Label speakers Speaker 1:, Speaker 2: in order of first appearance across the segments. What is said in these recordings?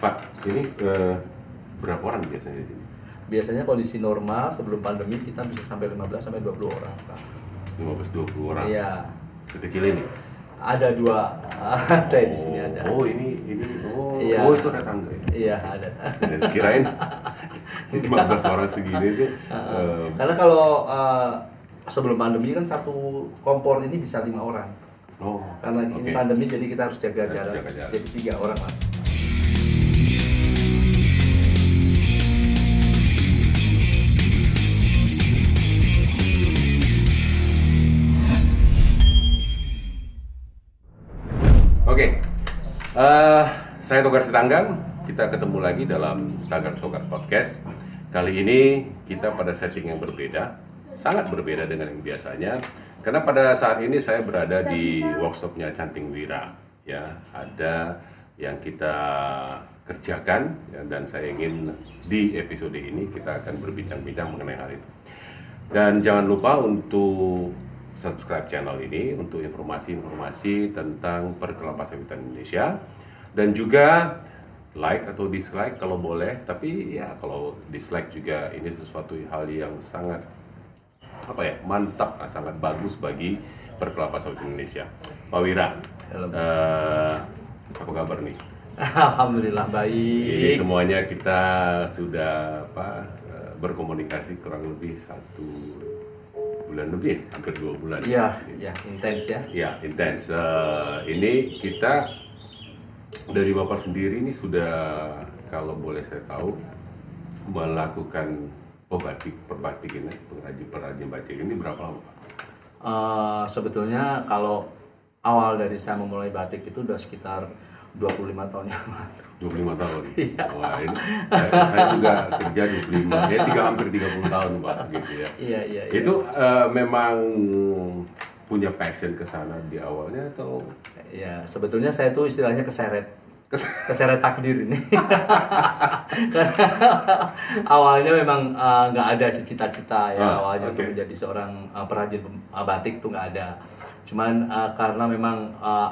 Speaker 1: Pak, ini eh, berapa orang biasanya di sini?
Speaker 2: Biasanya kondisi normal sebelum pandemi kita bisa sampai 15 sampai 20 orang, Pak.
Speaker 1: 15-20 orang.
Speaker 2: Iya.
Speaker 1: Sekecil ini.
Speaker 2: Ada dua, ada di sini ada.
Speaker 1: Oh ini ini oh,
Speaker 2: Iya.
Speaker 1: oh itu ada tangga ya.
Speaker 2: Iya, ada.
Speaker 1: Ya, sekirain 15 orang segini itu eh,
Speaker 2: Karena kalau eh, sebelum pandemi kan satu kompor ini bisa lima orang.
Speaker 1: oh
Speaker 2: Karena ini
Speaker 1: oke.
Speaker 2: pandemi jadi kita harus jaga jarak. Jadi tiga orang lah.
Speaker 1: Eh, saya Togar Sitanggang. Kita ketemu lagi dalam Tagar Togar Podcast. Kali ini kita pada setting yang berbeda, sangat berbeda dengan yang biasanya. Karena pada saat ini saya berada di workshopnya Canting Wira. Ya, ada yang kita kerjakan ya, dan saya ingin di episode ini kita akan berbincang-bincang mengenai hal itu. Dan jangan lupa untuk subscribe channel ini untuk informasi-informasi tentang perkelapa sawitan Indonesia. Dan juga like atau dislike kalau boleh tapi ya kalau dislike juga ini sesuatu hal yang sangat apa ya mantap ah, sangat bagus bagi perkelapa sawit Indonesia. Pak Wira eh, apa kabar nih?
Speaker 2: Alhamdulillah baik.
Speaker 1: semuanya kita sudah apa eh, berkomunikasi kurang lebih satu bulan lebih, hampir dua bulan.
Speaker 2: Iya, ya intens ya.
Speaker 1: Ya, intens. Eh, ini kita dari bapak sendiri ini sudah kalau boleh saya tahu melakukan pembatik perbatikan pengrajin perajin batik ini berapa lama pak?
Speaker 2: Eh, sebetulnya kalau awal dari saya memulai batik itu udah sekitar 25 tahun yang lalu.
Speaker 1: 25 tahun.
Speaker 2: Iya.
Speaker 1: Wah, ini saya, saya juga kerja 25, ya tiga hampir 30 tahun pak, gitu ya.
Speaker 2: Iya, iya, iya.
Speaker 1: Itu eh, memang punya passion ke sana di awalnya atau
Speaker 2: Ya, sebetulnya saya tuh istilahnya keseret. Keseret takdir ini. Karena awalnya memang eh, nggak ada sih cita-cita ya
Speaker 1: Ah,
Speaker 2: awalnya untuk
Speaker 1: oke.
Speaker 2: menjadi seorang eh, perajin eh, batik tuh nggak ada. Cuman eh, karena memang eh,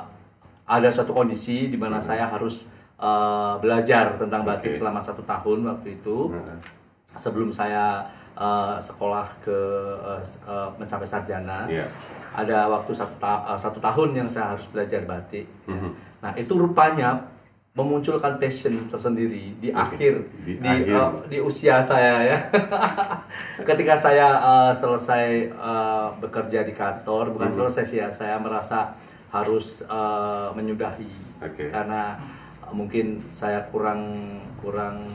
Speaker 2: ada suatu kondisi di mana saya harus eh, belajar tentang batik selama satu tahun waktu itu
Speaker 1: Nah,
Speaker 2: sebelum saya eh, sekolah ke s- eh, mencapai sarjana
Speaker 1: Iya.
Speaker 2: ada waktu satu, ta- eh, satu tahun yang saya harus belajar batik ya.
Speaker 1: Mhm.
Speaker 2: nah itu rupanya memunculkan passion tersendiri di akhir
Speaker 1: Di
Speaker 2: di
Speaker 1: akhir.
Speaker 2: eh, di usia saya ya ketika saya eh, selesai eh, bekerja di kantor bukan
Speaker 1: Mhm.
Speaker 2: selesai sih ya saya merasa harus eh, menyudahi
Speaker 1: Oke.
Speaker 2: karena eh, mungkin saya kurang kurang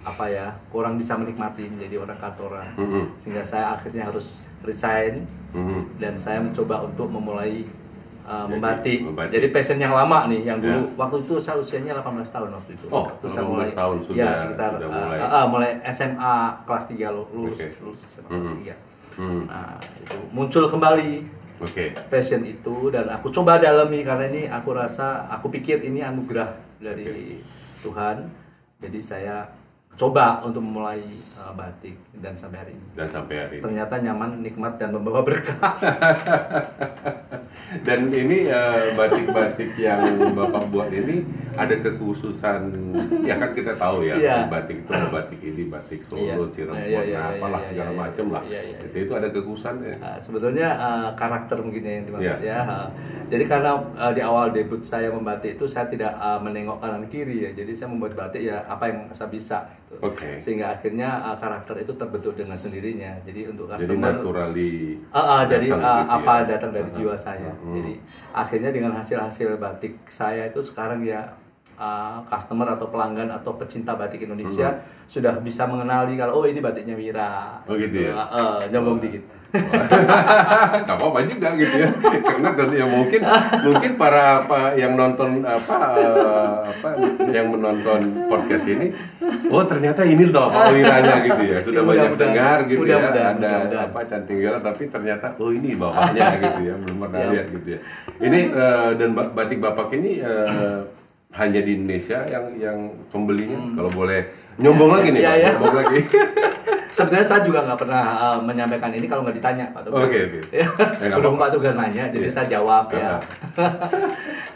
Speaker 2: apa ya kurang bisa menikmati menjadi orang kantoran
Speaker 1: Mhm.
Speaker 2: sehingga saya akhirnya harus resign
Speaker 1: Mhm.
Speaker 2: dan saya mencoba untuk memulai uh,
Speaker 1: Jadi,
Speaker 2: membatik.
Speaker 1: membatik.
Speaker 2: Jadi passion yang lama nih, yang dulu
Speaker 1: Ya.
Speaker 2: waktu itu saya usianya 18 tahun waktu itu.
Speaker 1: Oh,
Speaker 2: Waktu
Speaker 1: 18 tahun sudah-
Speaker 2: ya, sekitar
Speaker 1: sudah
Speaker 2: uh,
Speaker 1: mulai.
Speaker 2: uh, uh, mulai SMA kelas 3 lu- lulus
Speaker 1: Oke.
Speaker 2: lulus SMA kelas
Speaker 1: Mhm.
Speaker 2: 3.
Speaker 1: Mhm.
Speaker 2: Nah, itu muncul kembali
Speaker 1: Oke.
Speaker 2: passion itu dan aku coba dalami karena ini aku rasa aku pikir ini anugerah dari Tuhan. Jadi saya coba untuk memulai uh, batik dan sampai hari ini.
Speaker 1: Dan sampai hari ini.
Speaker 2: Ternyata nyaman, nikmat dan membawa berkah.
Speaker 1: Dan ini eh, batik-batik yang Bapak buat ini ada kekhususan ya kan kita tahu ya
Speaker 2: Iya.
Speaker 1: batik itu batik ini batik Solo,
Speaker 2: Iya.
Speaker 1: Cirebon,
Speaker 2: Iya, iya, iya,
Speaker 1: apalah
Speaker 2: iya,
Speaker 1: segala
Speaker 2: iya,
Speaker 1: macam lah.
Speaker 2: iya, iya,
Speaker 1: Itu, itu ada kekhususan ya.
Speaker 2: Uh, sebetulnya uh, karakter mungkin yang dimaksud
Speaker 1: Iya.
Speaker 2: ya. Uh, jadi karena uh, di awal debut saya membatik itu saya tidak uh, menengok kanan kiri ya. Jadi saya membuat batik ya apa yang saya bisa gitu.
Speaker 1: Oke.
Speaker 2: Sehingga akhirnya uh, karakter itu terbentuk dengan sendirinya. Jadi untuk
Speaker 1: Jadi
Speaker 2: customer
Speaker 1: naturally
Speaker 2: Uh, uh, jadi uh,
Speaker 1: gitu
Speaker 2: apa
Speaker 1: ya.
Speaker 2: datang dari jiwa saya.
Speaker 1: Hmm.
Speaker 2: Jadi akhirnya dengan hasil-hasil batik saya itu sekarang ya uh, customer atau pelanggan atau pecinta batik Indonesia sudah bisa mengenali kalau oh ini batiknya Wira.
Speaker 1: Oh, gitu ya?
Speaker 2: Uh, uh, nyombong dikit.
Speaker 1: Gak apa-apa juga gitu ya. Karena ter- ya mungkin mungkin para apa yang nonton apa eh, apa yang menonton podcast ini oh ternyata ini loh Pak Wiranya gitu ya. Sudah banyak
Speaker 2: Mudah-mudahan.
Speaker 1: dengar gitu ya.
Speaker 2: Mudah-mudahan,
Speaker 1: ada apa cantik Wira tapi ternyata oh ini bapaknya gitu ya belum pernah lihat gitu ya. Ini eh, dan ba- batik bapak ini eh, hanya di Indonesia yang yang pembelinya? Kalau boleh nyombong lagi nih
Speaker 2: Iya,
Speaker 1: Pak,
Speaker 2: iya.
Speaker 1: nyombong lagi
Speaker 2: Sebenarnya saya juga nggak pernah uh, menyampaikan ini kalau nggak ditanya Pak Tugas.
Speaker 1: Oke, oke.
Speaker 2: Ya,
Speaker 1: Ya, apa-apa.
Speaker 2: Pak Tugas nanya, jadi
Speaker 1: Iya.
Speaker 2: saya jawab ya.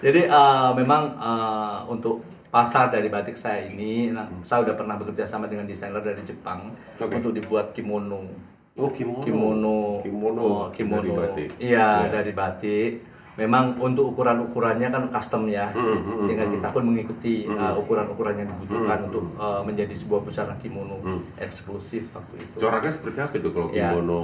Speaker 2: Jadi uh, memang uh, untuk pasar dari batik saya ini, nah, saya udah pernah bekerja sama dengan desainer dari Jepang
Speaker 1: Oke.
Speaker 2: untuk dibuat kimono.
Speaker 1: Oh kimono.
Speaker 2: Kimono,
Speaker 1: Kimono.
Speaker 2: oh, kimono.
Speaker 1: Dari batik.
Speaker 2: Iya,
Speaker 1: Ya.
Speaker 2: dari batik. Memang untuk ukuran-ukurannya kan custom ya,
Speaker 1: Hmm, hmm,
Speaker 2: sehingga
Speaker 1: hmm.
Speaker 2: kita pun mengikuti uh, ukuran-ukuran yang dibutuhkan
Speaker 1: Hmm,
Speaker 2: untuk uh, menjadi sebuah busana kimono
Speaker 1: Hmm.
Speaker 2: eksklusif waktu itu.
Speaker 1: Coraknya seperti apa itu kalau
Speaker 2: Ya.
Speaker 1: kimono?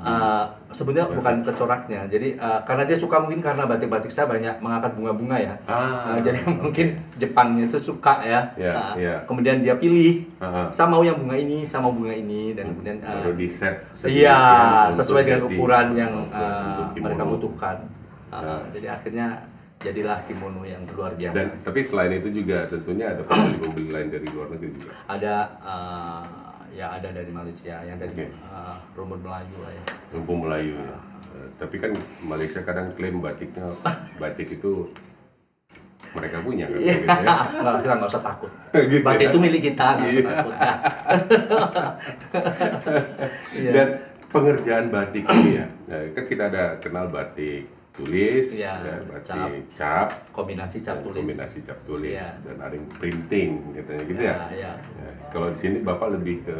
Speaker 2: Uh, sebenarnya bukan kecoraknya, jadi uh, karena dia suka mungkin karena batik-batik saya banyak mengangkat bunga-bunga ya,
Speaker 1: Ah.
Speaker 2: Uh, jadi mungkin Jepangnya itu suka ya.
Speaker 1: Ya,
Speaker 2: Uh,
Speaker 1: ya.
Speaker 2: Kemudian dia pilih,
Speaker 1: ah.
Speaker 2: saya mau yang bunga ini, saya mau bunga ini, dan kemudian uh,
Speaker 1: Baru di set.
Speaker 2: Iya, sesuai dengan ukuran yang uh, mereka butuhkan. Uh,
Speaker 1: Nah.
Speaker 2: Jadi akhirnya jadilah kimono yang luar biasa.
Speaker 1: Dan tapi selain itu juga tentunya ada pembeli-pembeli lain dari luar negeri juga.
Speaker 2: ada uh, ya ada dari Malaysia, yang dari
Speaker 1: Oke.
Speaker 2: uh, rumput Melayu lah ya.
Speaker 1: Kampung Melayu ya. Eh, Tapi kan Malaysia kadang klaim batiknya batik itu mereka punya kan gitu ya.
Speaker 2: nggak kita nggak usah takut.
Speaker 1: Gitu
Speaker 2: Batik
Speaker 1: ya?
Speaker 2: itu milik kita,
Speaker 1: Iya.
Speaker 2: takut. Iya.
Speaker 1: Dan pengerjaan batik ini ya, nah, kan kita ada kenal batik tulis,
Speaker 2: Iya,
Speaker 1: ya, batik cap,
Speaker 2: Kombinasi cap tulis.
Speaker 1: kombinasi cap tulis,
Speaker 2: Iya.
Speaker 1: dan ada yang printing katanya gitu ya.
Speaker 2: Ya, ya.
Speaker 1: Ya, Kalau di sini bapak lebih ke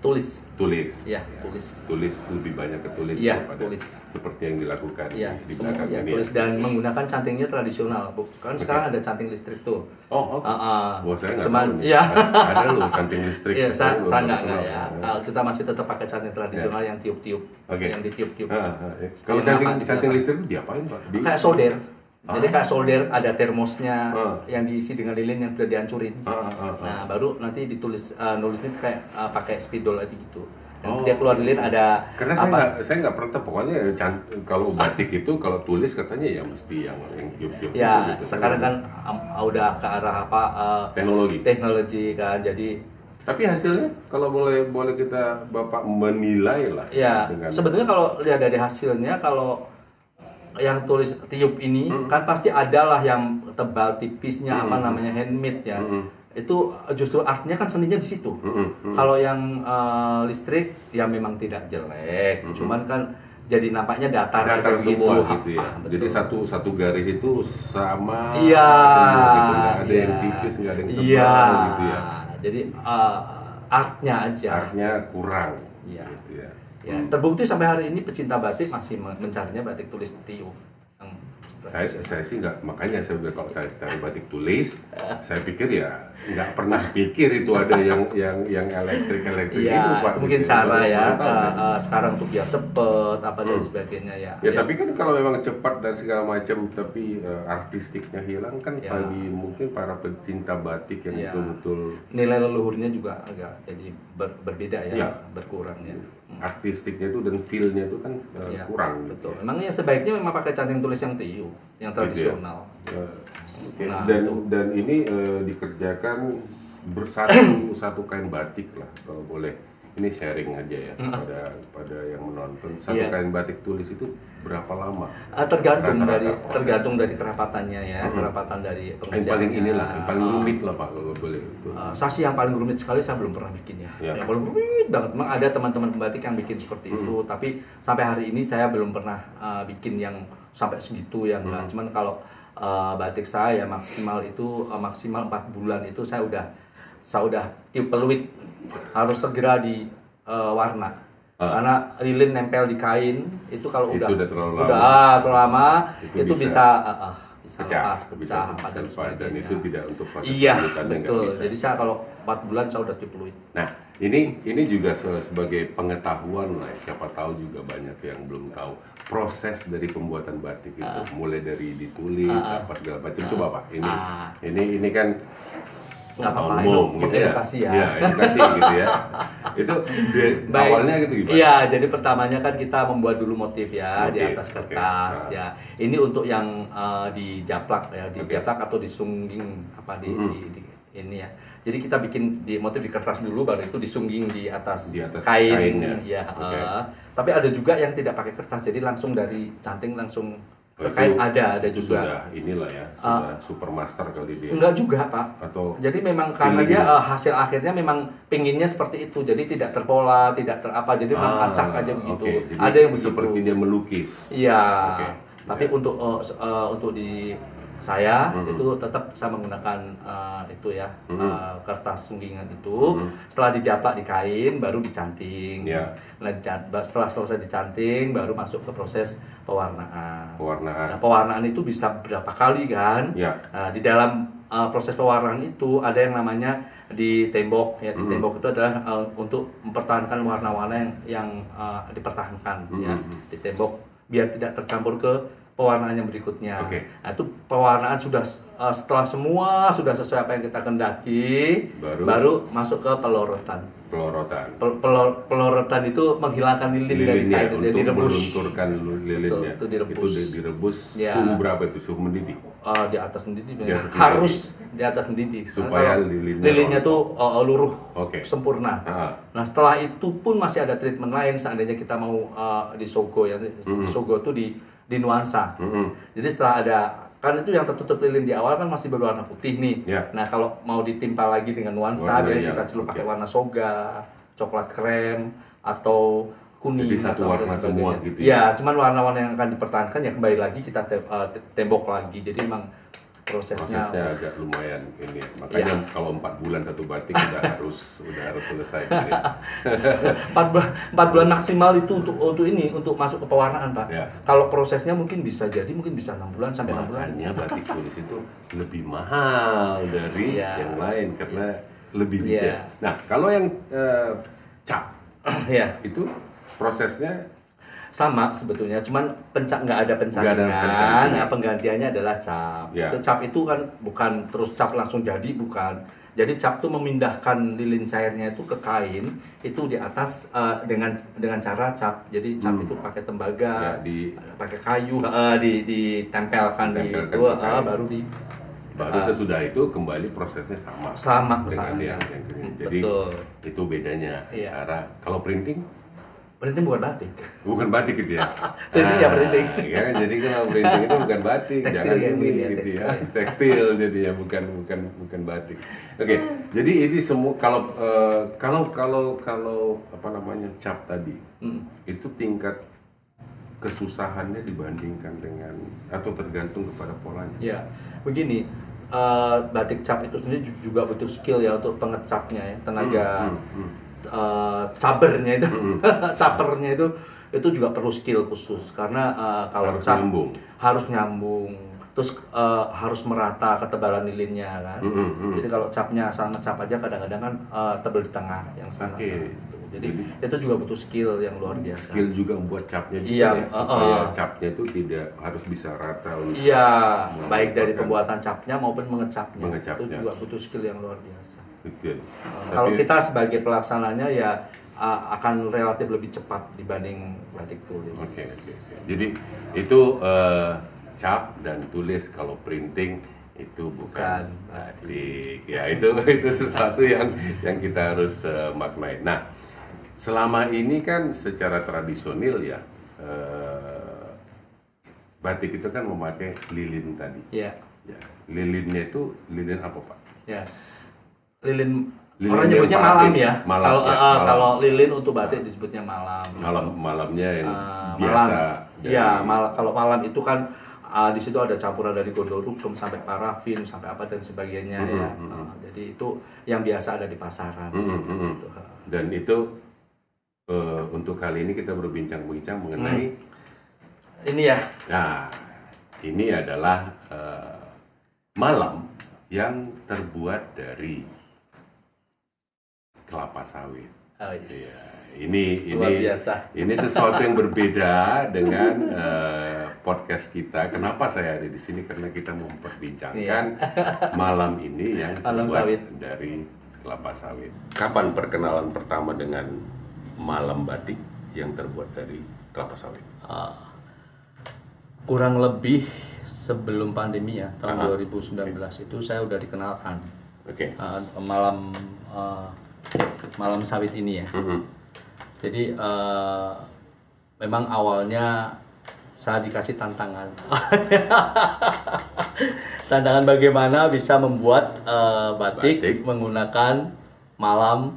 Speaker 2: Tulis.
Speaker 1: tulis,
Speaker 2: Ya, tulis.
Speaker 1: tulis lebih banyak ke tulis
Speaker 2: Iya,
Speaker 1: daripada
Speaker 2: tulis.
Speaker 1: seperti yang dilakukan
Speaker 2: Iya,
Speaker 1: di belakang
Speaker 2: ya,
Speaker 1: ini.
Speaker 2: tulis
Speaker 1: ya.
Speaker 2: dan menggunakan cantingnya tradisional. Bukan sekarang ada canting listrik tuh.
Speaker 1: Oh, oke.
Speaker 2: Ah, ah.
Speaker 1: Wah, saya nggak
Speaker 2: Cuman, iya.
Speaker 1: Ada, ada loh canting listrik.
Speaker 2: Iya, saya, saya nggak nggak ya.
Speaker 1: Ya.
Speaker 2: Ah, kita masih tetap pakai canting tradisional yang tiup-tiup,
Speaker 1: Oke.
Speaker 2: yang ditiup-tiup.
Speaker 1: Ah, ah, ya. Kalau canting, canting listrik itu diapain pak? Di,
Speaker 2: Kayak solder. Jadi
Speaker 1: Ah.
Speaker 2: kayak solder ada termosnya
Speaker 1: Ah.
Speaker 2: yang diisi dengan lilin yang sudah dihancurin.
Speaker 1: Ah, ah, ah.
Speaker 2: Nah, baru nanti ditulis uh, nulisnya kayak uh, pakai spidol aja gitu. Dan
Speaker 1: Oh,
Speaker 2: dia keluar lilin ada
Speaker 1: Karena saya
Speaker 2: apa?
Speaker 1: nggak saya nggak pernah pokoknya ya kalau batik itu kalau tulis katanya ya mesti yang yang tiup-tiup
Speaker 2: Ya,
Speaker 1: itu gitu.
Speaker 2: sekarang kan um, udah ke arah apa uh,
Speaker 1: teknologi.
Speaker 2: teknologi kan. Jadi
Speaker 1: Tapi hasilnya kalau boleh boleh kita bapak menilai lah
Speaker 2: ya sebetulnya kalau lihat dari hasilnya kalau yang tulis tiup ini
Speaker 1: Hmm.
Speaker 2: kan pasti adalah yang tebal tipisnya apa
Speaker 1: Hmm.
Speaker 2: namanya handmade ya.
Speaker 1: Hmm.
Speaker 2: Itu justru artnya kan seninya di situ.
Speaker 1: Mm-mm, mm.
Speaker 2: Kalau yang uh, listrik ya memang tidak jelek, cuman kan jadi nampaknya datar,
Speaker 1: datar semua
Speaker 2: gitu.
Speaker 1: gitu ya.
Speaker 2: Ah, betul.
Speaker 1: Jadi satu satu garis itu sama
Speaker 2: Iya.
Speaker 1: semua gitu nggak ada yang
Speaker 2: iya.
Speaker 1: tipis nggak ada yang tebal
Speaker 2: Iya.
Speaker 1: gitu ya.
Speaker 2: Jadi uh, artnya aja.
Speaker 1: Artnya kurang.
Speaker 2: Iya.
Speaker 1: Gitu ya.
Speaker 2: Ya, terbukti sampai hari ini pecinta batik masih men- mencarinya batik tulis. Yang
Speaker 1: Saya, saya sih nggak makanya saya udah kalau saya cari batik tulis, saya pikir ya nggak pernah pikir itu ada yang yang yang elektrik elektrik
Speaker 2: Iya,
Speaker 1: itu pak.
Speaker 2: mungkin
Speaker 1: Gitu.
Speaker 2: cara ya.
Speaker 1: tahu
Speaker 2: uh, uh, sekarang untuk biar cepet apa dan
Speaker 1: Hmm.
Speaker 2: sebagainya ya.
Speaker 1: Ya, tapi kan kalau memang cepat dan segala macam tapi eh, artistiknya hilang kan
Speaker 2: Ya.
Speaker 1: bagi mungkin para pecinta batik yang
Speaker 2: Ya.
Speaker 1: betul-betul
Speaker 2: nilai leluhurnya juga agak jadi ber- berbeda ya,
Speaker 1: Ya.
Speaker 2: berkurang ya.
Speaker 1: Artistiknya itu dan feel-nya itu kan eh,
Speaker 2: Ya,
Speaker 1: kurang gitu
Speaker 2: Betul.
Speaker 1: ya.
Speaker 2: Memang ya sebaiknya memang pakai canting tulis yang tiup, yang tradisional.
Speaker 1: Eh, oke.
Speaker 2: Nah,
Speaker 1: dan
Speaker 2: itu.
Speaker 1: dan ini eh, dikerjakan bersatu satu kain batik lah kalau boleh ini sharing aja ya pada pada yang menonton satu
Speaker 2: Iya.
Speaker 1: kain batik tulis itu berapa lama
Speaker 2: Ah, tergantung
Speaker 1: Rata-rata
Speaker 2: dari
Speaker 1: proses.
Speaker 2: tergantung dari kerapatannya ya,
Speaker 1: Mhm.
Speaker 2: kerapatan dari
Speaker 1: yang
Speaker 2: pengerjaannya.
Speaker 1: paling inilah yang paling
Speaker 2: Ah,
Speaker 1: rumit lah pak kalau boleh itu
Speaker 2: ah, sasi yang paling rumit sekali saya belum pernah bikin ya.
Speaker 1: Ya.
Speaker 2: Yang paling rumit banget. Memang ada teman-teman pembatik yang bikin seperti
Speaker 1: Hmm.
Speaker 2: itu, tapi sampai hari ini saya belum pernah ah, bikin yang sampai segitu ya enggak.
Speaker 1: Hmm.
Speaker 2: Cuman kalau ah, batik saya maksimal itu ah, maksimal 4 bulan itu saya udah saya udah tiup peluit harus segera di ah, warna.
Speaker 1: Ah.
Speaker 2: Karena lilin nempel di kain itu kalau
Speaker 1: Itu
Speaker 2: udah
Speaker 1: udah terlalu lama.
Speaker 2: udah ah, terlalu lama
Speaker 1: Itu
Speaker 2: itu,
Speaker 1: bisa
Speaker 2: bisa ah, ah, bisa
Speaker 1: pecah
Speaker 2: lepas,
Speaker 1: bisa
Speaker 2: pecah, dan
Speaker 1: itu tidak untuk proses
Speaker 2: Iya, betul.
Speaker 1: bisa.
Speaker 2: Jadi saya kalau 4 bulan saya udah tiup peluit.
Speaker 1: Nah, ini ini juga se- sebagai pengetahuan lah. Siapa tahu juga banyak yang belum tahu proses dari pembuatan batik itu, mulai dari ditulis
Speaker 2: ah.
Speaker 1: apa segala macam. Coba pak, ini
Speaker 2: Ah.
Speaker 1: ini ini kan
Speaker 2: Nggak apa-apa,
Speaker 1: umum
Speaker 2: itu
Speaker 1: gitu ya.
Speaker 2: edukasi ya.
Speaker 1: Iya, edukasi gitu ya. Itu di-
Speaker 2: Baik.
Speaker 1: awalnya gitu gimana?
Speaker 2: Iya, jadi pertamanya kan kita membuat dulu motif ya di
Speaker 1: Motif,
Speaker 2: atas
Speaker 1: oke.
Speaker 2: kertas
Speaker 1: Nah.
Speaker 2: ya. Ini untuk yang eh, di japlak ya, di
Speaker 1: Oke.
Speaker 2: japlak atau disungging apa di,
Speaker 1: Mhm.
Speaker 2: di, di- ini ya. Jadi kita bikin di motif di kertas dulu baru itu disungging di atas,
Speaker 1: Di atas
Speaker 2: kain
Speaker 1: kainnya.
Speaker 2: ya.
Speaker 1: Oke.
Speaker 2: eh. tapi ada juga yang tidak pakai kertas, jadi langsung dari canting langsung Kain
Speaker 1: itu-
Speaker 2: ada ada
Speaker 1: itu
Speaker 2: juga.
Speaker 1: Sudah inilah ya, sudah supermaster kali dia.
Speaker 2: Enggak juga pak.
Speaker 1: Atau
Speaker 2: Jadi memang karena dia eh, hasil akhirnya memang pinginnya seperti itu, jadi tidak terpola, tidak ter apa, jadi memang
Speaker 1: Ah,
Speaker 2: acak aja begitu.
Speaker 1: Jadi
Speaker 2: Ada yang begitu.
Speaker 1: seperti dia melukis.
Speaker 2: Iya.
Speaker 1: Oke.
Speaker 2: Tapi
Speaker 1: Ya.
Speaker 2: untuk eh, s- eh, untuk di saya
Speaker 1: Mhm.
Speaker 2: itu tetap saya menggunakan eh, itu ya
Speaker 1: Mhm.
Speaker 2: eh, kertas sunggingan itu
Speaker 1: Mhm.
Speaker 2: setelah dijaplak di kain baru dicanting
Speaker 1: Ya.
Speaker 2: Dican- ba- setelah selesai dicanting baru masuk ke proses pewarnaan
Speaker 1: Pewarnaan.
Speaker 2: Nah, pewarnaan itu bisa berapa kali kan
Speaker 1: Ya.
Speaker 2: Nah, di dalam uh, proses pewarnaan itu ada yang namanya di tembok ya di
Speaker 1: Mhm.
Speaker 2: tembok itu adalah uh, untuk mempertahankan warna-warna yang yang uh, dipertahankan ya
Speaker 1: Mhm.
Speaker 2: di tembok biar tidak tercampur ke pewarnaan yang berikutnya.
Speaker 1: Oke.
Speaker 2: Nah, itu pewarnaan sudah uh, setelah semua sudah sesuai apa yang kita kendaki
Speaker 1: Baru?
Speaker 2: masuk ke pelorotan.
Speaker 1: Pelorotan.
Speaker 2: Pel- pelor- pelorotan itu menghilangkan lilin dari
Speaker 1: lilinnya
Speaker 2: kain itu
Speaker 1: untuk
Speaker 2: direbus
Speaker 1: melunturkan lilinnya.
Speaker 2: Itu- itu direbus.
Speaker 1: di- direbus
Speaker 2: Ya.
Speaker 1: suhu berapa itu? Suhu mendidih.
Speaker 2: Uh, di atas mendidih
Speaker 1: Di atas
Speaker 2: harus di atas mendidih
Speaker 1: Supaya
Speaker 2: Kalau
Speaker 1: lilinnya
Speaker 2: lilinnya tuh uh, luruh
Speaker 1: Oke.
Speaker 2: sempurna
Speaker 1: Ah.
Speaker 2: nah setelah itu pun masih ada treatment lain seandainya kita mau uh, di sogo ya di sogo tuh di di nuansa
Speaker 1: Mm-mm.
Speaker 2: jadi setelah ada kan itu yang tertutup lilin di awal kan masih berwarna putih nih
Speaker 1: Ya.
Speaker 2: nah kalau mau ditimpa lagi dengan nuansa
Speaker 1: Warna
Speaker 2: biasanya
Speaker 1: yang-
Speaker 2: kita celup pakai warna soga coklat krem atau kuning
Speaker 1: Jadi satu
Speaker 2: atau
Speaker 1: warna semua gitu ya?
Speaker 2: ya cuman warna-warna yang akan dipertahankan ya kembali lagi kita te- uh, te- tembok lagi jadi memang prosesnya,
Speaker 1: prosesnya agak lumayan ini ya. makanya
Speaker 2: Ya.
Speaker 1: kalau empat bulan satu batik udah harus udah harus selesai gitu ya.
Speaker 2: empat bulan empat bulan maksimal itu untuk untuk ini untuk masuk ke pewarnaan pak
Speaker 1: Ya.
Speaker 2: kalau prosesnya mungkin bisa jadi mungkin bisa enam bulan sampai enam bulan
Speaker 1: makanya batik tulis itu lebih mahal dari
Speaker 2: Iya.
Speaker 1: yang lain karena lebih
Speaker 2: Iya.
Speaker 1: detail nah kalau yang eh, cap
Speaker 2: ya
Speaker 1: itu prosesnya
Speaker 2: sama sebetulnya cuman pencak nggak ada pencaringan. nah, penggantiannya adalah cap
Speaker 1: Ya.
Speaker 2: itu cap itu kan bukan terus cap langsung jadi bukan jadi cap itu memindahkan lilin cairnya itu ke kain itu di atas eh, dengan dengan cara cap jadi cap
Speaker 1: Hmm.
Speaker 2: itu pakai tembaga
Speaker 1: Ya, di-
Speaker 2: pakai kayu eh, di ditempelkan di itu
Speaker 1: kain.
Speaker 2: baru di
Speaker 1: baru
Speaker 2: Ah.
Speaker 1: sesudah itu kembali prosesnya sama
Speaker 2: Sama,
Speaker 1: dengan
Speaker 2: sama,
Speaker 1: yang,
Speaker 2: ya.
Speaker 1: yang.
Speaker 2: Hmm,
Speaker 1: jadi
Speaker 2: betul.
Speaker 1: itu bedanya
Speaker 2: Iya.
Speaker 1: Karena kalau printing
Speaker 2: Printing bukan batik.
Speaker 1: bukan batik gitu ya
Speaker 2: Printing ya, printing.
Speaker 1: ya, jadi kalau printing itu bukan batik
Speaker 2: Tekstil
Speaker 1: jangan
Speaker 2: yang
Speaker 1: ini
Speaker 2: ya,
Speaker 1: gitu
Speaker 2: tekstil
Speaker 1: ya tekstil jadi ya bukan bukan bukan batik oke jadi ini semua kalau eh, kalau kalau kalau apa namanya cap tadi
Speaker 2: Hmm.
Speaker 1: itu tingkat kesusahannya dibandingkan dengan atau tergantung kepada polanya
Speaker 2: Ya, begini. eh, batik cap itu sendiri ju- juga butuh skill ya untuk pengecapnya ya, tenaga
Speaker 1: Hmm, hmm,
Speaker 2: eh, cabernya itu,
Speaker 1: Hmm.
Speaker 2: capernya itu itu juga perlu skill khusus karena eh, kalau
Speaker 1: Harus
Speaker 2: cap
Speaker 1: nyambung.
Speaker 2: harus nyambung, terus eh, harus merata ketebalan lilinnya kan.
Speaker 1: Hmm, hmm.
Speaker 2: Jadi kalau capnya sama cap aja kadang-kadang kan eh, tebel di tengah yang sana.
Speaker 1: Oke.
Speaker 2: gitu. Jadi itu juga butuh skill yang luar biasa.
Speaker 1: skill juga membuat capnya juga
Speaker 2: Iya,
Speaker 1: ya
Speaker 2: uh,
Speaker 1: supaya
Speaker 2: uh.
Speaker 1: capnya itu tidak harus bisa rata untuk
Speaker 2: Iya, baik dari pembuatan capnya maupun mengecapnya.
Speaker 1: Mengecapnya.
Speaker 2: Itu juga butuh skill yang luar biasa. Uh, Kalau kita sebagai pelaksananya ya uh, akan relatif lebih cepat dibanding batik tulis.
Speaker 1: Oke, oke, oke. Jadi itu eh, cap dan tulis kalau printing itu bukan
Speaker 2: Bukan.
Speaker 1: batik. Ya itu itu sesuatu yang yang kita harus eh, maknai. Nah, selama ini kan secara tradisional ya eh, batik itu kan memakai lilin tadi.
Speaker 2: Iya,
Speaker 1: Ya, lilinnya itu lilin apa pak?
Speaker 2: ya. Lilin,
Speaker 1: Lilin
Speaker 2: orang nyebutnya
Speaker 1: parafin.
Speaker 2: malam ya.
Speaker 1: Malam,
Speaker 2: kalau
Speaker 1: ya,
Speaker 2: uh,
Speaker 1: malam.
Speaker 2: kalau lilin untuk batik disebutnya malam.
Speaker 1: Malam malamnya yang
Speaker 2: Uh,
Speaker 1: biasa.
Speaker 2: malam.
Speaker 1: dari-
Speaker 2: Iya, mal- kalau malam itu kan uh, di situ ada campuran dari gondol rukum sampai parafin sampai apa dan sebagainya
Speaker 1: Mm-mm,
Speaker 2: ya.
Speaker 1: mm-mm.
Speaker 2: Uh, jadi itu yang biasa ada di pasaran.
Speaker 1: Mm-mm, mm-mm.
Speaker 2: Gitu.
Speaker 1: Dan itu eh, untuk kali ini kita berbincang-bincang mengenai
Speaker 2: Ini ya.
Speaker 1: Nah, ini adalah eh, malam yang terbuat dari kelapa sawit.
Speaker 2: Oh,
Speaker 1: Iya,
Speaker 2: yes.
Speaker 1: ini
Speaker 2: Luar
Speaker 1: ini
Speaker 2: biasa.
Speaker 1: ini sesuatu yang berbeda dengan eh, podcast kita. Kenapa saya ada di sini? Karena kita memperbincangkan malam ini yang.
Speaker 2: Malam
Speaker 1: terbuat
Speaker 2: sawit.
Speaker 1: dari kelapa sawit. Kapan perkenalan pertama dengan malam batik yang terbuat dari kelapa sawit?
Speaker 2: Uh, kurang lebih sebelum pandemi ya tahun
Speaker 1: Aha.
Speaker 2: 2019 itu saya udah dikenalkan
Speaker 1: Oke.
Speaker 2: uh, malam uh, malam sawit ini ya.
Speaker 1: Mhm.
Speaker 2: Jadi uh, memang awalnya saya dikasih tantangan. tantangan bagaimana bisa membuat uh, batik,
Speaker 1: Batik.
Speaker 2: menggunakan malam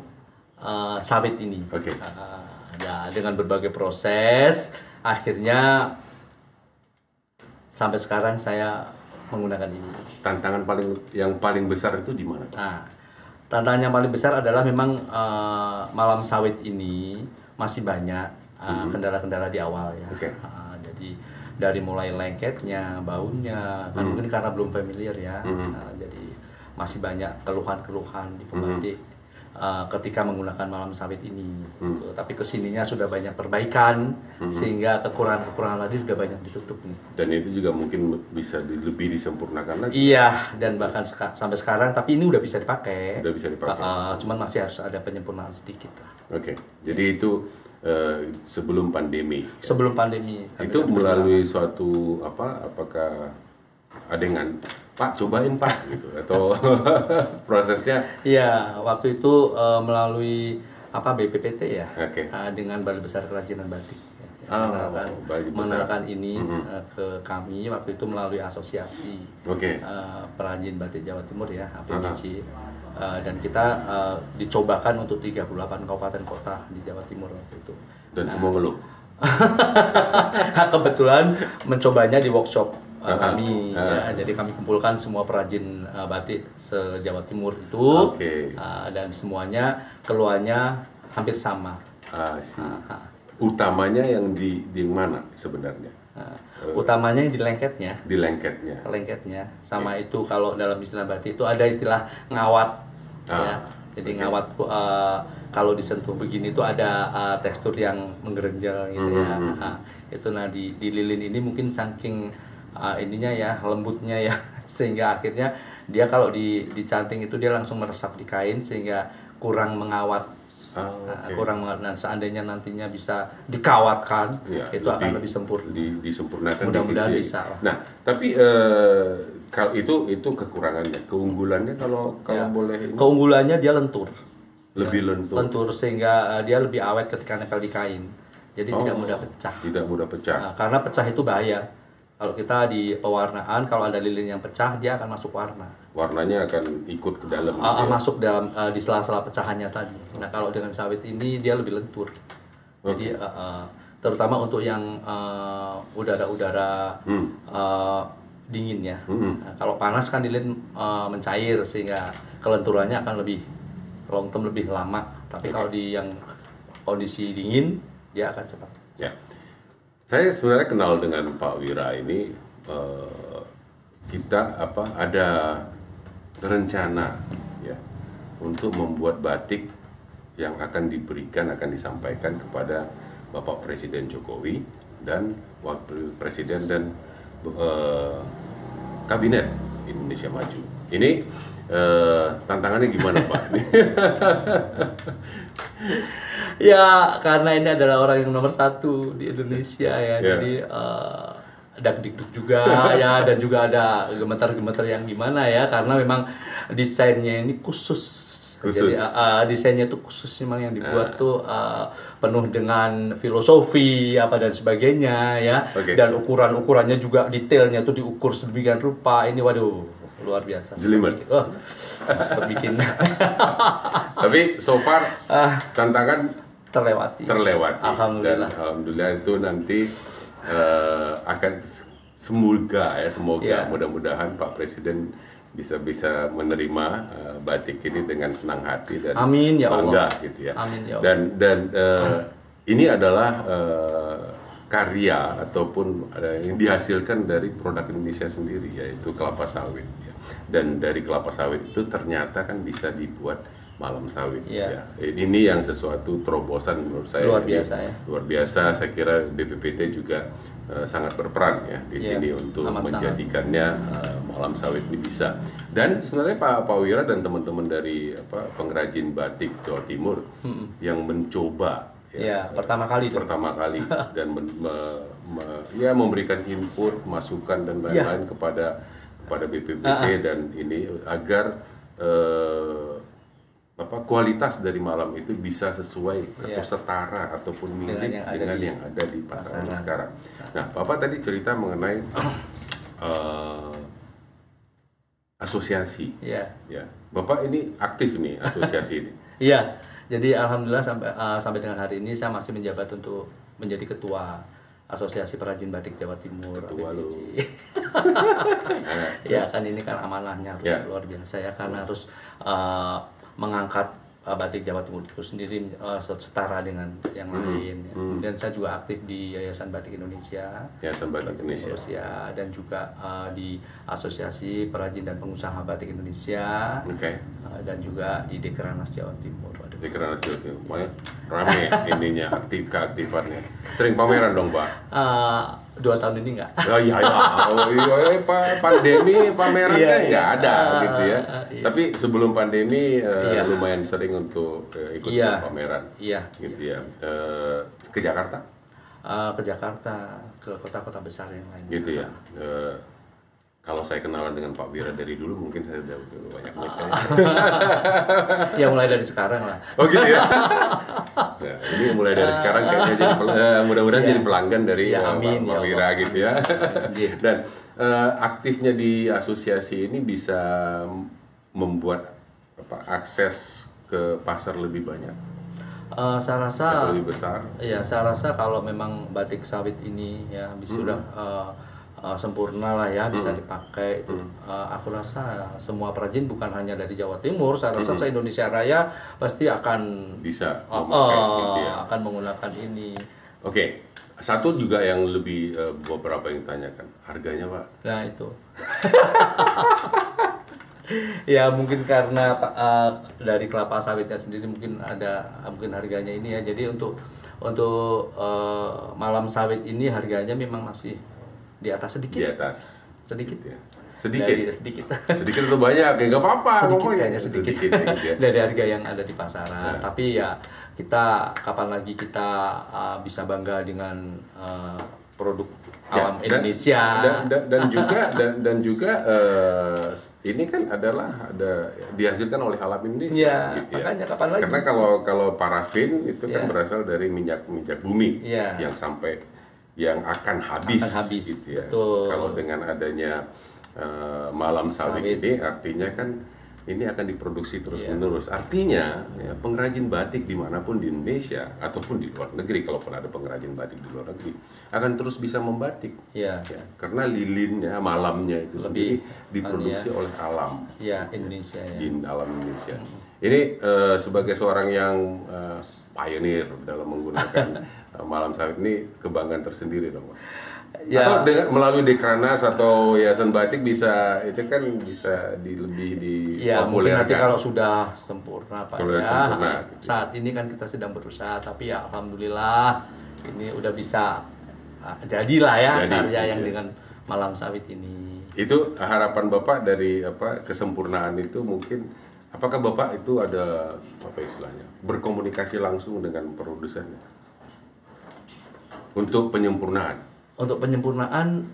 Speaker 2: uh, sawit ini.
Speaker 1: Oke.
Speaker 2: Uh, ya dengan berbagai proses akhirnya sampai sekarang saya menggunakan ini.
Speaker 1: Tantangan paling yang paling besar itu di mana?
Speaker 2: Nah, tantangan yang paling besar adalah memang eh, malam sawit ini masih banyak eh, kendala-kendala di awal ya.
Speaker 1: Oke.
Speaker 2: Ah, jadi dari mulai lengketnya, baunya, kan mungkin karena belum familiar ya. Nah, jadi masih banyak keluhan-keluhan di pembatik eh, ketika menggunakan malam sawit ini. Gitu. Tapi ke sininya sudah banyak perbaikan sehingga kekurangan-kekurangan tadi sudah banyak ditutup nih.
Speaker 1: Dan itu juga mungkin bisa di- lebih disempurnakan lagi.
Speaker 2: Iya, dan bahkan seka- sampai sekarang, tapi ini udah bisa dipakai.
Speaker 1: Udah bisa dipakai.
Speaker 2: Uh, uh, cuman masih harus ada penyempurnaan sedikit lah.
Speaker 1: Oke. Jadi itu eh, sebelum pandemi.
Speaker 2: Sebelum pandemi.
Speaker 1: itu melalui suatu apa? Apakah ada yang Pak cobain Pak gitu atau prosesnya?
Speaker 2: Iya, waktu itu uh, melalui apa BPPT ya,
Speaker 1: Oke.
Speaker 2: uh, dengan Balai Besar Kerajinan Batik. Ya,
Speaker 1: Oh,
Speaker 2: mengenalkan,
Speaker 1: Balai Besar.
Speaker 2: mengenalkan ini uh, ke kami waktu itu melalui asosiasi
Speaker 1: Oke.
Speaker 2: uh, perajin batik Jawa Timur ya, APBC. Uh, dan kita uh, dicobakan untuk 38 kabupaten kota di Jawa Timur waktu itu.
Speaker 1: Dan semua ngeluh.
Speaker 2: Nah, kebetulan mencobanya di workshop uh, kami
Speaker 1: ah.
Speaker 2: ya. jadi kami kumpulkan semua perajin uh, batik se Jawa Timur itu
Speaker 1: Oke.
Speaker 2: uh, dan semuanya keluarnya hampir sama
Speaker 1: Ah, sih.
Speaker 2: Ah, ah.
Speaker 1: Utamanya yang di di mana sebenarnya?
Speaker 2: Nah, utamanya yang di lengketnya
Speaker 1: Di lengketnya.
Speaker 2: lengketnya sama itu kalau dalam istilah batik itu ada istilah ngawat
Speaker 1: Ah,
Speaker 2: ya jadi
Speaker 1: oke.
Speaker 2: ngawat uh, kalau disentuh begini itu ada uh, tekstur yang menggerenjel gitu ya
Speaker 1: Mhm.
Speaker 2: Nah, itu nah di, di lilin ini mungkin saking uh, ininya ya lembutnya ya sehingga akhirnya dia kalau di dicanting itu dia langsung meresap di kain sehingga kurang mengawat
Speaker 1: Ah,
Speaker 2: Nah,
Speaker 1: oke.
Speaker 2: kurang mengawat nah, seandainya nantinya bisa dikawatkan
Speaker 1: Ya,
Speaker 2: itu akan lebih sempurna
Speaker 1: di, disempurnakan
Speaker 2: Mudah-mudahan
Speaker 1: di ya.
Speaker 2: bisa lah.
Speaker 1: Nah, tapi eh, kalau itu itu kekurangannya, keunggulannya kalau kalau
Speaker 2: Ya.
Speaker 1: boleh ini,
Speaker 2: keunggulannya dia lentur
Speaker 1: lebih lentur,
Speaker 2: lentur sehingga uh, dia lebih awet ketika nempel di kain. Jadi
Speaker 1: Oh.
Speaker 2: tidak mudah pecah.
Speaker 1: tidak mudah pecah.
Speaker 2: Nah, karena pecah itu bahaya. Kalau kita di pewarnaan, kalau ada lilin yang pecah, dia akan masuk warna.
Speaker 1: Warnanya akan ikut ke dalam.
Speaker 2: Uh,
Speaker 1: ya.
Speaker 2: masuk dalam uh, di sela-sela pecahannya tadi. Nah, kalau dengan sawit ini dia lebih lentur. Jadi uh, uh, terutama untuk yang uh, udara-udara
Speaker 1: Hmm.
Speaker 2: uh, dingin ya.
Speaker 1: Mm-mm.
Speaker 2: Nah, kalau panas kan lilin uh, mencair sehingga kelenturannya akan lebih long term lebih lama. Tapi kalau di yang kondisi dingin dia akan cepat.
Speaker 1: Ya. Saya sebenarnya kenal dengan Pak Wira ini eh, kita apa ada rencana ya untuk membuat batik yang akan diberikan akan disampaikan kepada Bapak Presiden Jokowi dan Wakil Presiden dan eh, Kabinet Indonesia Maju. Ini eh, tantangannya gimana Pak?
Speaker 2: Ya karena ini adalah orang yang nomor satu di Indonesia ya,
Speaker 1: Ya.
Speaker 2: jadi eh, ada dikduk juga ya dan juga ada gemetar-gemetar yang gimana ya karena memang desainnya ini khusus.
Speaker 1: Khusus.
Speaker 2: Jadi eh, desainnya tuh khusus memang yang dibuat tuh eh, penuh dengan filosofi apa dan sebagainya ya
Speaker 1: Oke.
Speaker 2: dan ukuran-ukurannya juga detailnya tuh diukur sedemikian rupa ini waduh luar biasa.
Speaker 1: Jelimet.
Speaker 2: Oh, bikin
Speaker 1: Tapi so far
Speaker 2: ah,
Speaker 1: tantangan
Speaker 2: terlewati.
Speaker 1: terlewati
Speaker 2: Alhamdulillah.
Speaker 1: dan alhamdulillah itu nanti eh, akan semoga ya semoga
Speaker 2: Ya.
Speaker 1: mudah-mudahan Pak Presiden bisa bisa menerima eh, batik ini dengan senang hati dan
Speaker 2: Amin, ya
Speaker 1: bangga
Speaker 2: Allah.
Speaker 1: gitu ya
Speaker 2: Amin, ya Allah.
Speaker 1: dan dan eh, ini adalah eh, karya ataupun ada yang dihasilkan dari produk Indonesia sendiri yaitu kelapa sawit ya. dan dari kelapa sawit itu ternyata kan bisa dibuat malam sawit.
Speaker 2: Iya.
Speaker 1: ya. Ini yang sesuatu terobosan menurut saya
Speaker 2: Luar
Speaker 1: Ini.
Speaker 2: biasa, ya.
Speaker 1: luar biasa. Saya kira BPPT juga eh, sangat berperan ya di
Speaker 2: Iya,
Speaker 1: sini untuk
Speaker 2: amat
Speaker 1: menjadikannya eh, malam sawit ini bisa. Dan sebenarnya Pak Pak Wira dan teman-teman dari apa pengrajin batik Jawa Timur yang mencoba
Speaker 2: Ya, pertama kali itu.
Speaker 1: pertama kali. Dan men- me- me- ya memberikan input masukan dan
Speaker 2: Ya.
Speaker 1: lain-lain kepada kepada BPPT
Speaker 2: Ah,
Speaker 1: dan ini agar eh, apa kualitas dari malam itu bisa sesuai
Speaker 2: Ya.
Speaker 1: atau setara ataupun mirip
Speaker 2: Dengan
Speaker 1: dengan
Speaker 2: yang
Speaker 1: yang
Speaker 2: ada
Speaker 1: ada,
Speaker 2: di
Speaker 1: di pasaran
Speaker 2: pasaran.
Speaker 1: sekarang. Nah, Bapak tadi cerita mengenai eh, asosiasi
Speaker 2: Iya.
Speaker 1: ya. Bapak ini aktif nih asosiasi ini.
Speaker 2: Iya. Jadi alhamdulillah sampai uh, sampai dengan hari ini saya masih menjabat untuk menjadi ketua Asosiasi Perajin Batik Jawa Timur
Speaker 1: Ketua lu.
Speaker 2: APBJ. ya kan ini kan amanahnya harus
Speaker 1: Ya.
Speaker 2: luar biasa ya karena harus eh, mengangkat eh, batik Jawa Timur itu sendiri eh, setara dengan yang
Speaker 1: Hmm.
Speaker 2: lain. ya. Kemudian saya juga aktif di Yayasan Batik Indonesia.
Speaker 1: Yayasan Batik Indonesia.
Speaker 2: ya dan juga eh, di Asosiasi Perajin dan Pengusaha Batik Indonesia
Speaker 1: Oke.
Speaker 2: eh, dan juga di Dekeranas Jawa Timur.
Speaker 1: Kerana situ, pokoknya rame ininya, aktif keaktifannya. Sering pameran dong, Pak.
Speaker 2: Eh, dua tahun ini enggak.
Speaker 1: Oh iya, iya. Oh, iya, iya, pa- pandemi pameran
Speaker 2: Iya,
Speaker 1: kan
Speaker 2: iya.
Speaker 1: nggak ada
Speaker 2: Ah,
Speaker 1: gitu ya.
Speaker 2: ah, iya.
Speaker 1: Tapi sebelum pandemi eh,
Speaker 2: Iya.
Speaker 1: lumayan sering untuk eh, ikut
Speaker 2: Iya.
Speaker 1: pameran,
Speaker 2: Iya.
Speaker 1: gitu ya. Eh, ke Jakarta,
Speaker 2: Eh, ke Jakarta, ke kota-kota besar yang lain.
Speaker 1: gitu ya. Eh, kalau saya kenalan dengan Pak Wira dari dulu, mungkin saya udah udah banyak menikah.
Speaker 2: ya mulai dari sekarang lah.
Speaker 1: Oh gitu ya. Nah, ini mulai dari sekarang kayaknya jadi eh, mudah-mudahan
Speaker 2: Iya.
Speaker 1: jadi pelanggan dari eh,
Speaker 2: amin,
Speaker 1: Pak
Speaker 2: ya
Speaker 1: Pak Wira
Speaker 2: Allah.
Speaker 1: gitu ya.
Speaker 2: Iya.
Speaker 1: Dan eh, aktifnya di asosiasi ini bisa membuat apa akses ke pasar lebih banyak
Speaker 2: Eh, saya rasa
Speaker 1: atau lebih besar.
Speaker 2: Ya, saya rasa kalau memang batik sawit ini ya bisa sudah eh, eh, sempurna lah ya bisa dipakai itu. Eh, aku rasa semua perajin bukan hanya dari Jawa Timur, saya rasa se Indonesia Raya pasti akan
Speaker 1: Bisa memakai
Speaker 2: oh,
Speaker 1: gitu ya.
Speaker 2: akan menggunakan ini.
Speaker 1: Oke. Satu juga yang lebih eh, beberapa yang tanyakan harganya pak.
Speaker 2: Nah itu. ya mungkin karena eh, dari kelapa sawitnya sendiri mungkin ada mungkin harganya ini ya. Jadi untuk untuk eh, malam sawit ini harganya memang masih di atas sedikit.
Speaker 1: Di atas.
Speaker 2: Sedikit.
Speaker 1: Gitu ya. Sedikit.
Speaker 2: Dari, sedikit.
Speaker 1: Sedikit atau banyak ya nggak apa-apa.
Speaker 2: sedikit kayaknya sedikit,
Speaker 1: Sedikit, gitu ya.
Speaker 2: dari harga yang ada di pasaran.
Speaker 1: Ya.
Speaker 2: Tapi ya kita kapan lagi kita uh, bisa bangga dengan uh, produk
Speaker 1: Ya,
Speaker 2: alam
Speaker 1: dan-
Speaker 2: Indonesia.
Speaker 1: dan, dan, dan juga dan, dan juga eh, ini kan adalah ada dihasilkan oleh alam Indonesia
Speaker 2: Iya,
Speaker 1: gitu ya.
Speaker 2: makanya kapan lagi?
Speaker 1: Karena kalau kalau parafin itu kan
Speaker 2: Iya.
Speaker 1: berasal dari minyak minyak bumi
Speaker 2: Iya.
Speaker 1: yang sampai yang akan habis,
Speaker 2: Akan habis,
Speaker 1: gitu ya.
Speaker 2: betul.
Speaker 1: Kalau dengan adanya eh, malam sawit,
Speaker 2: Sawit.
Speaker 1: ini artinya kan ini akan diproduksi terus
Speaker 2: Iya.
Speaker 1: menerus. Artinya ya, pengrajin batik di mana pun di Indonesia ataupun di luar negeri, kalaupun ada pengrajin batik di luar negeri, akan terus bisa membatik.
Speaker 2: Iya.
Speaker 1: Ya, karena lilinnya, malamnya itu
Speaker 2: Lebih,
Speaker 1: sendiri diproduksi oleh alam
Speaker 2: Ya, Indonesia ya.
Speaker 1: di alam Indonesia. Ini eh, sebagai seorang yang eh, pioneer dalam menggunakan malam sawit ini kebanggaan tersendiri dong. Pak.
Speaker 2: Ya.
Speaker 1: Atau dengan melalui Dekranas atau Yayasan Batik bisa itu kan bisa di lebih di
Speaker 2: Ya mungkin nanti kalau sudah sempurna Pak
Speaker 1: Kalau
Speaker 2: ya.
Speaker 1: sempurna, gitu.
Speaker 2: Saat ini kan kita sedang berusaha tapi ya alhamdulillah ini udah bisa ah, jadilah ya
Speaker 1: Jadi,
Speaker 2: karya yang
Speaker 1: iya.
Speaker 2: dengan malam sawit ini.
Speaker 1: Itu harapan Bapak dari apa kesempurnaan itu mungkin apakah Bapak itu ada apa istilahnya berkomunikasi langsung dengan produsennya untuk penyempurnaan
Speaker 2: Untuk penyempurnaan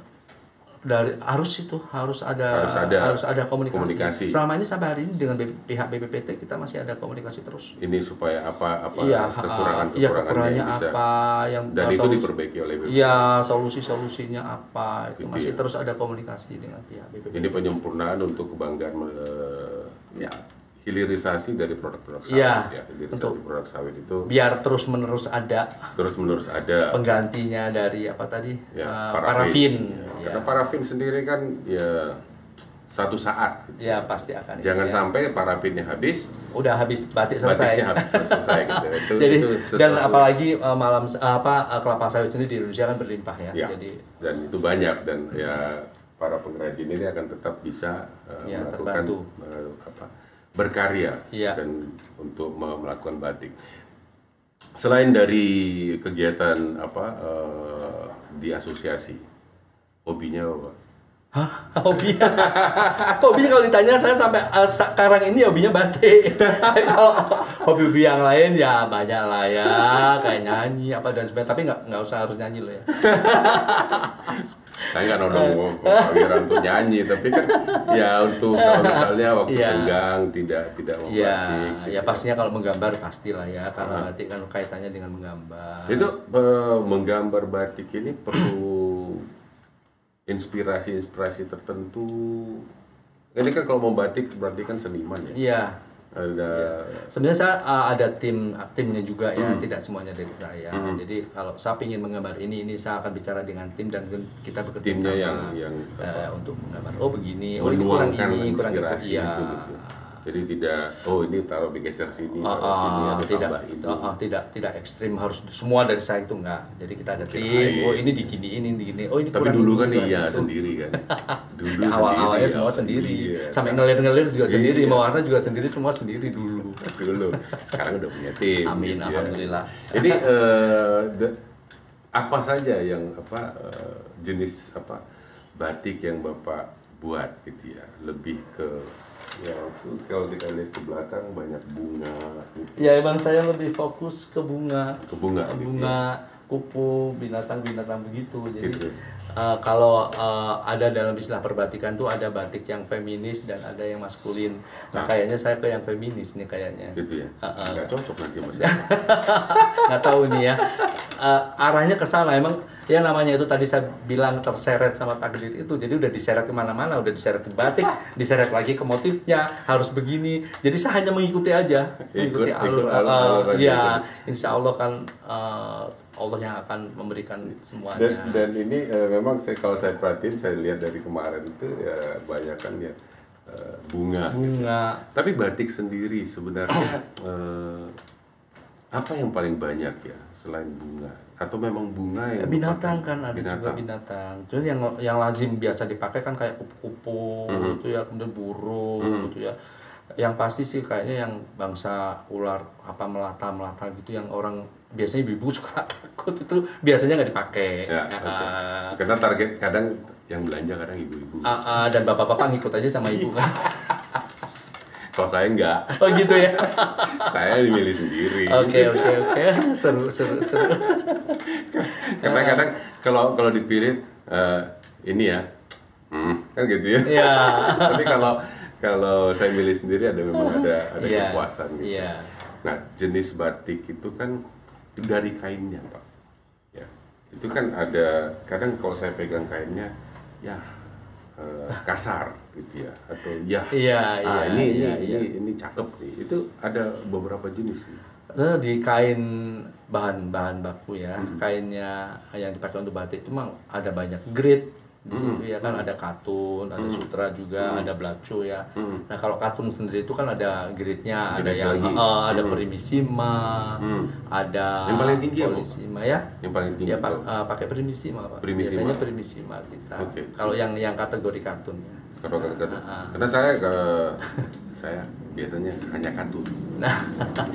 Speaker 2: dari harus itu harus ada
Speaker 1: Harus ada
Speaker 2: harus ada komunikasi.
Speaker 1: komunikasi.
Speaker 2: Selama ini sampai hari ini dengan B- pihak BPPT kita masih ada komunikasi terus.
Speaker 1: ini supaya apa apa
Speaker 2: Iya,
Speaker 1: kekurangan
Speaker 2: iya
Speaker 1: kekurangannya
Speaker 2: kekurangannya
Speaker 1: bisa
Speaker 2: apa yang
Speaker 1: dan itu
Speaker 2: solusi-
Speaker 1: diperbaiki oleh BPP.
Speaker 2: Iya, solusi-solusinya apa itu
Speaker 1: Gitu
Speaker 2: masih
Speaker 1: ya.
Speaker 2: terus ada komunikasi dengan pihak BPPT.
Speaker 1: Ini penyempurnaan untuk kebanggaan
Speaker 2: Ya.
Speaker 1: Hilirisasi dari produk-produk sawit
Speaker 2: Iya,
Speaker 1: ya. Hilirisasi
Speaker 2: untuk-
Speaker 1: produk sawit itu
Speaker 2: Biar terus-menerus ada
Speaker 1: terus menerus ada
Speaker 2: penggantinya dari apa tadi?
Speaker 1: ya,
Speaker 2: Uh,
Speaker 1: parafin.
Speaker 2: parafin.
Speaker 1: Ya,
Speaker 2: Ya.
Speaker 1: Karena parafin sendiri kan ya satu saat. gitu.
Speaker 2: Ya, pasti akan.
Speaker 1: Jangan
Speaker 2: ya.
Speaker 1: sampai parafinnya habis,
Speaker 2: udah habis batik selesai.
Speaker 1: batiknya habis selesai gitu. Itu,
Speaker 2: Jadi
Speaker 1: itu
Speaker 2: dan
Speaker 1: sesuatu-
Speaker 2: apalagi uh, malam apa uh, kelapa sawit sendiri di Indonesia kan berlimpah ya.
Speaker 1: Ya,
Speaker 2: Jadi
Speaker 1: dan itu banyak dan ya para pengrajin ini akan tetap bisa uh,
Speaker 2: Ya,
Speaker 1: melakukan
Speaker 2: terbantu.
Speaker 1: uh, apa berkarya
Speaker 2: Ya.
Speaker 1: dan untuk me- melakukan batik. Selain dari kegiatan apa uh, di asosiasi, hobinya apa?
Speaker 2: Hah? Hobinya? hobinya kalau ditanya saya sampai uh, sekarang ini hobinya batik. kalau hobi-hobi yang lain ya banyak lah ya, kayak nyanyi apa dan sebagainya. Tapi nggak nggak usah harus nyanyi loh ya.
Speaker 1: Saya nggak nodong Pak Wira untuk nyanyi, tapi kan ya untuk kalau misalnya waktu
Speaker 2: Iya.
Speaker 1: senggang tidak tidak
Speaker 2: Ya,
Speaker 1: membatik. gitu
Speaker 2: ya pastinya kalau menggambar pastilah ya, karena batik kan kaitannya dengan menggambar.
Speaker 1: Itu eh, menggambar batik ini perlu inspirasi-inspirasi tertentu. Ini kan kalau mau batik berarti kan seniman ya.
Speaker 2: Iya,
Speaker 1: ada
Speaker 2: Sebenarnya saya uh, ada tim timnya juga ya,
Speaker 1: Hmm.
Speaker 2: tidak semuanya dari saya. Jadi kalau saya ingin menggambar ini, ini saya akan bicara dengan tim dan kita bekerja
Speaker 1: Timnya
Speaker 2: sama
Speaker 1: yang- yang
Speaker 2: eh, untuk menggambar. Oh begini, oh ini kurang ini, kurang itu. Iya.
Speaker 1: itu gitu. Jadi tidak oh ini taruh digeser sini,
Speaker 2: Oh,
Speaker 1: taruh sini
Speaker 2: oh,
Speaker 1: atau
Speaker 2: tidak,
Speaker 1: tambah ini.
Speaker 2: oh, oh, tidak, tidak ekstrim harus semua dari saya itu enggak. Jadi kita ada tim.
Speaker 1: Kirain.
Speaker 2: Oh ini diginiin, ini digini. Oh ini
Speaker 1: Tapi
Speaker 2: kurang
Speaker 1: dulu kan iya
Speaker 2: itu.
Speaker 1: sendiri kan. Dulu
Speaker 2: Ya, awal-awalnya
Speaker 1: sendiri,
Speaker 2: semua
Speaker 1: ya,
Speaker 2: sendiri,
Speaker 1: iya.
Speaker 2: sampai ngelir-ngelir juga
Speaker 1: Iya.
Speaker 2: sendiri, mewarna juga sendiri, semua sendiri dulu.
Speaker 1: dulu. Sekarang udah punya tim.
Speaker 2: Amin,
Speaker 1: ya.
Speaker 2: alhamdulillah.
Speaker 1: Ini eh, the- apa saja yang apa eh, jenis apa batik yang bapak buat gitu ya? Lebih ke ya itu kalau kita lihat ke belakang banyak bunga, gitu.
Speaker 2: Ya emang saya lebih fokus ke bunga,
Speaker 1: ke bunga,
Speaker 2: Ke
Speaker 1: gitu
Speaker 2: bunga, kupu, binatang-binatang begitu. Jadi
Speaker 1: Gitu.
Speaker 2: eh, kalau eh, ada dalam istilah perbatikan tuh ada batik yang feminis dan ada yang maskulin. Nah, kayaknya saya ke yang feminis nih kayaknya.
Speaker 1: ya. gitu ya.
Speaker 2: Heeh.
Speaker 1: Nggak cocok nanti mas.
Speaker 2: nggak tahu nih ya Eh, arahnya ke sana emang ya namanya itu tadi saya bilang terseret sama takdir itu. Jadi udah diseret ke mana-mana udah diseret ke batik diseret lagi ke motifnya. Harus begini. Jadi saya hanya mengikuti aja.
Speaker 1: Ikut-
Speaker 2: mengikuti alur,
Speaker 1: ikut alur- alur
Speaker 2: eh,
Speaker 1: aja
Speaker 2: ya
Speaker 1: kan.
Speaker 2: insya Allah kan eh, Allah yang akan memberikan
Speaker 1: Dan,
Speaker 2: semuanya.
Speaker 1: Dan ini eh, memang saya kalau saya perhatiin saya lihat dari kemarin itu ya banyak kan ya eh, bunga.
Speaker 2: bunga.
Speaker 1: Tapi batik sendiri sebenarnya eh, apa yang paling banyak ya selain bunga? Atau memang bunga yang
Speaker 2: binatang
Speaker 1: merupakan
Speaker 2: kan ada juga
Speaker 1: binatang?
Speaker 2: binatang. Jadi yang yang lazim biasa dipakai kan kayak kupu-kupu
Speaker 1: Hmm.
Speaker 2: gitu ya, kemudian burung gitu ya. Yang pasti sih kayaknya yang bangsa ular apa melata melata gitu yang orang biasanya ibu-ibu suka takut itu biasanya nggak dipakai.
Speaker 1: Ya, oke. Karena target kadang yang belanja kadang ibu-ibu.
Speaker 2: Ah, ah, dan bapak-bapak ngikut aja sama ibu kan.
Speaker 1: Kalau saya enggak,
Speaker 2: oh gitu ya.
Speaker 1: saya milih sendiri.
Speaker 2: Oke oke oke seru seru seru.
Speaker 1: Karena kadang kalau kalau dipilih eh, ini ya, hmm, kan gitu ya.
Speaker 2: Ya.
Speaker 1: Tapi kalau kalau saya milih sendiri ada memang ada ada
Speaker 2: Iya,
Speaker 1: kepuasan gitu.
Speaker 2: Iya.
Speaker 1: Nah, jenis batik itu kan dari kainnya, Pak. Ya. Itu kan ada kadang kalau saya pegang kainnya ya eh, kasar gitu ya atau ya
Speaker 2: Iya,
Speaker 1: ah,
Speaker 2: iya,
Speaker 1: ini
Speaker 2: iya,
Speaker 1: ini,
Speaker 2: iya.
Speaker 1: ini ini cakep nih. Itu ada beberapa jenis nih.
Speaker 2: Nah, di kain bahan bahan baku ya
Speaker 1: Hmm.
Speaker 2: kainnya yang dipakai untuk batik itu memang ada banyak grade di
Speaker 1: Hmm.
Speaker 2: situ ya kan ada katun ada sutra juga ada belacu ya
Speaker 1: Hmm.
Speaker 2: nah kalau katun sendiri itu kan ada grade-nya ada yang eh, ada
Speaker 1: Hmm.
Speaker 2: primissima
Speaker 1: Hmm.
Speaker 2: ada
Speaker 1: Yang paling tinggi apa?
Speaker 2: polissima ya
Speaker 1: Yang paling tinggi.
Speaker 2: ya pak
Speaker 1: Pak.
Speaker 2: eh, pakai primissima pak
Speaker 1: Primissima.
Speaker 2: biasanya primissima kita
Speaker 1: Oke.
Speaker 2: kalau yang yang kategori katun ya.
Speaker 1: Kalau kata
Speaker 2: Ah, ah.
Speaker 1: karena saya ke saya biasanya hanya katun.
Speaker 2: nah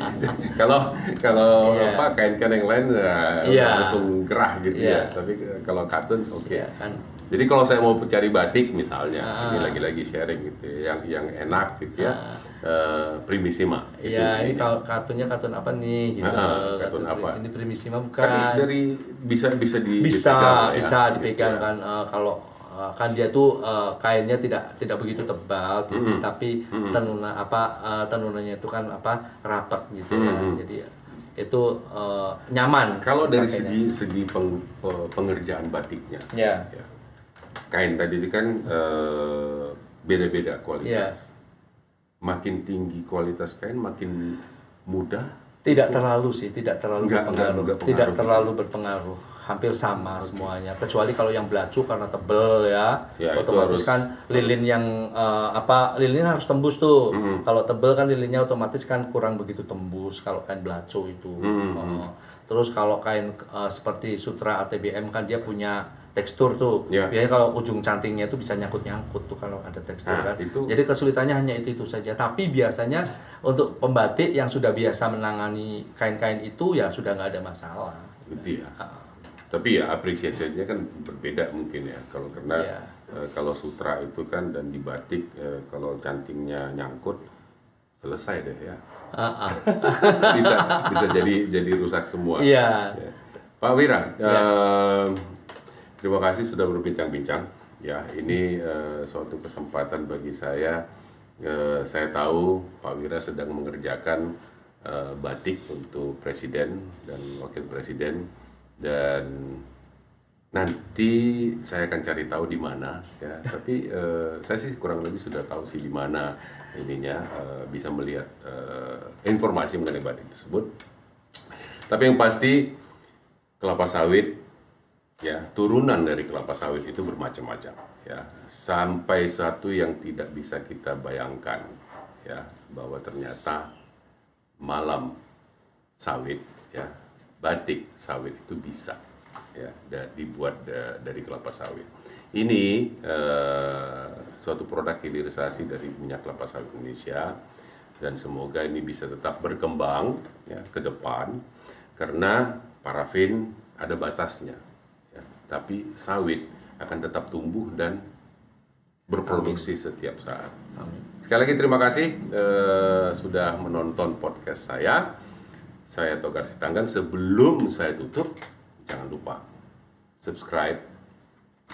Speaker 1: kalau kalau
Speaker 2: Iya.
Speaker 1: apa kain-kain yang lain ya,
Speaker 2: Iya.
Speaker 1: langsung gerah gitu
Speaker 2: Iya.
Speaker 1: ya. Tapi kalau katun oke.
Speaker 2: ya kan
Speaker 1: Jadi kalau saya mau cari batik misalnya,
Speaker 2: Ah.
Speaker 1: ini lagi-lagi sharing gitu, ya, yang yang enak gitu ya,
Speaker 2: Ah.
Speaker 1: eh, primissima. Itu
Speaker 2: Iya, ini
Speaker 1: ini.
Speaker 2: kalau kartunnya kartun apa nih gitu.
Speaker 1: Ah, kartun
Speaker 2: pri-
Speaker 1: apa?
Speaker 2: Ini primissima
Speaker 1: Kan
Speaker 2: bukan.
Speaker 1: dari bisa bisa di
Speaker 2: bisa
Speaker 1: dipegang ya,
Speaker 2: bisa
Speaker 1: gitu
Speaker 2: dipegang
Speaker 1: ya.
Speaker 2: kan eh, kalau eh, kan dia tuh eh, kainnya tidak tidak begitu tebal tipis tapi tenuna apa eh, tenunannya itu kan apa rapat gitu ya. Jadi itu eh, nyaman.
Speaker 1: Kalau dari
Speaker 2: pakainya.
Speaker 1: segi segi peng- pe- pengerjaan batiknya,
Speaker 2: ya.
Speaker 1: ya. Kain tadi itu kan eh, beda-beda kualitas.
Speaker 2: Iya.
Speaker 1: Makin tinggi kualitas kain, makin mudah.
Speaker 2: Tidak terlalu sih, tidak terlalu
Speaker 1: Nggak-
Speaker 2: berpengaruh.
Speaker 1: nggak- nggak
Speaker 2: tidak
Speaker 1: pengaruh
Speaker 2: terlalu berpengaruh. Hampir sama semuanya. Kecuali kalau yang belacu karena tebel ya.
Speaker 1: Ya,
Speaker 2: otomatis
Speaker 1: harus-
Speaker 2: kan lilin yang eh, apa lilin harus tembus tuh. Kalau tebel kan lilinnya otomatis kan kurang begitu tembus kalau kain belacu itu. Eh, terus kalau kain eh, seperti sutra ATBM kan dia punya tekstur tuh.
Speaker 1: Ya.
Speaker 2: Biasanya kalau ujung cantingnya itu bisa nyangkut-nyangkut tuh kalau ada tekstur
Speaker 1: Nah,
Speaker 2: kan.
Speaker 1: itu-
Speaker 2: Jadi kesulitannya hanya itu itu saja. Tapi biasanya untuk pembatik yang sudah biasa menangani kain-kain itu ya sudah nggak ada masalah.
Speaker 1: Gitu ya.
Speaker 2: Ah,
Speaker 1: Tapi ya apresiasinya kan berbeda mungkin ya. Kalau karena
Speaker 2: Iya.
Speaker 1: eh, kalau sutra itu kan dan di batik eh, kalau cantingnya nyangkut selesai deh ya.
Speaker 2: ah, ah.
Speaker 1: bisa bisa jadi jadi rusak semua.
Speaker 2: Iya.
Speaker 1: Ya. Pak Wira, eh, terima kasih sudah berbincang-bincang. Ya, ini eh, suatu kesempatan bagi saya. Eh, saya tahu Pak Wira sedang mengerjakan eh, batik untuk presiden dan wakil presiden dan nanti saya akan cari tahu di mana ya. Tapi eh, saya sih kurang lebih sudah tahu sih di mana ininya eh, bisa melihat eh, informasi mengenai batik tersebut. Tapi yang pasti kelapa sawit ya turunan dari kelapa sawit itu bermacam-macam ya sampai satu yang tidak bisa kita bayangkan ya bahwa ternyata malam sawit ya batik sawit itu bisa ya dibuat da- dari kelapa sawit ini eh, suatu produk hilirisasi dari minyak kelapa sawit Indonesia dan semoga ini bisa tetap berkembang ya ke depan karena parafin ada batasnya ya. Tapi sawit akan tetap tumbuh dan berproduksi setiap saat. Sekali lagi terima kasih eh, sudah menonton podcast saya. Saya Togar Sitanggang. Sebelum saya tutup, jangan lupa subscribe,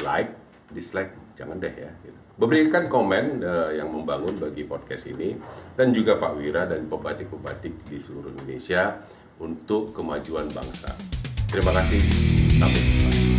Speaker 1: like, dislike, jangan deh ya. Gitu. Berikan komen eh, yang membangun bagi podcast ini dan juga Pak Wira dan pebatik-pebatik di seluruh Indonesia untuk kemajuan bangsa. Terima kasih. Sampai jumpa.